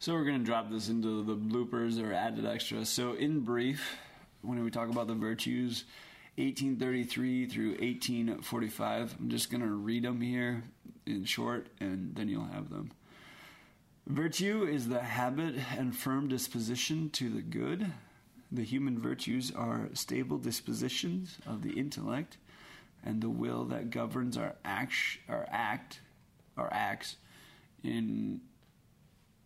So we're going to drop this into the bloopers or added extra. So in brief, when we talk about the virtues, 1833 through 1845, I'm just going to read them here in short, and then you'll have them. Virtue is the habit and firm disposition to the good. The human virtues are stable dispositions of the intellect and the will that governs our act, our act, our acts in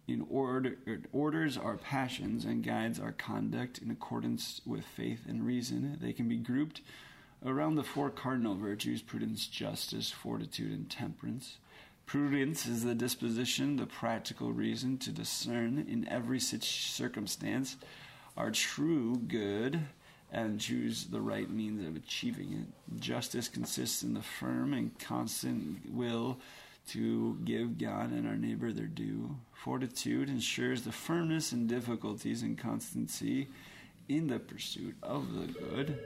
in order orders our passions and guides our conduct in accordance with faith and reason. They can be grouped around the four cardinal virtues: prudence, justice, fortitude, and temperance. Prudence is the disposition, the practical reason to discern in every such circumstance our true good and choose the right means of achieving it. Justice consists in the firm and constant will to give God and our neighbor their due. Fortitude ensures the firmness in difficulties and constancy in the pursuit of the good.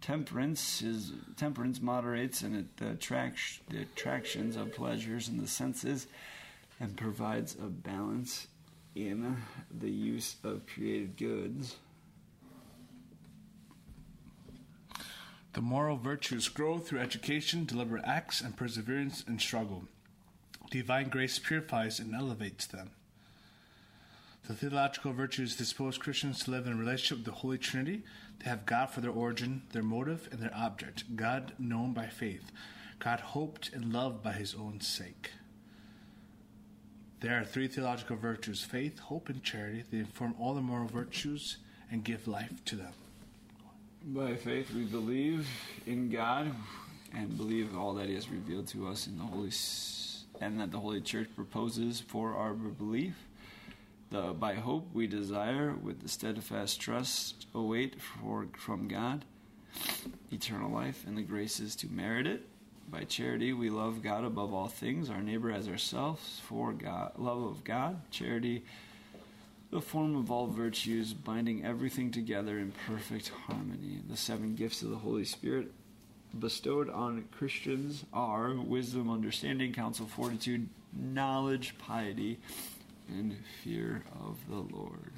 Temperance is temperance moderates and it attracts the attractions of pleasures and the senses and provides a balance in the use of created goods. The moral virtues grow through education, deliberate acts, and perseverance in struggle. Divine grace purifies and elevates them. The theological virtues dispose Christians to live in a relationship with the Holy Trinity, They have God for their origin, their motive, and their object, God known by faith, God hoped and loved by his own sake. There are three theological virtues faith, hope, and charity. They inform all the moral virtues and give life to them. By faith, we believe in God and believe all that He has revealed to us in the Holy, and that the Holy Church proposes for our belief. The, by hope, we desire, with the steadfast trust, await for from God eternal life and the graces to merit it. By charity, we love God above all things, our neighbor as ourselves. For God, love of God, charity the form of all virtues, binding everything together in perfect harmony. The seven gifts of the Holy Spirit bestowed on Christians are wisdom, understanding, counsel, fortitude, knowledge, piety, and fear of the Lord.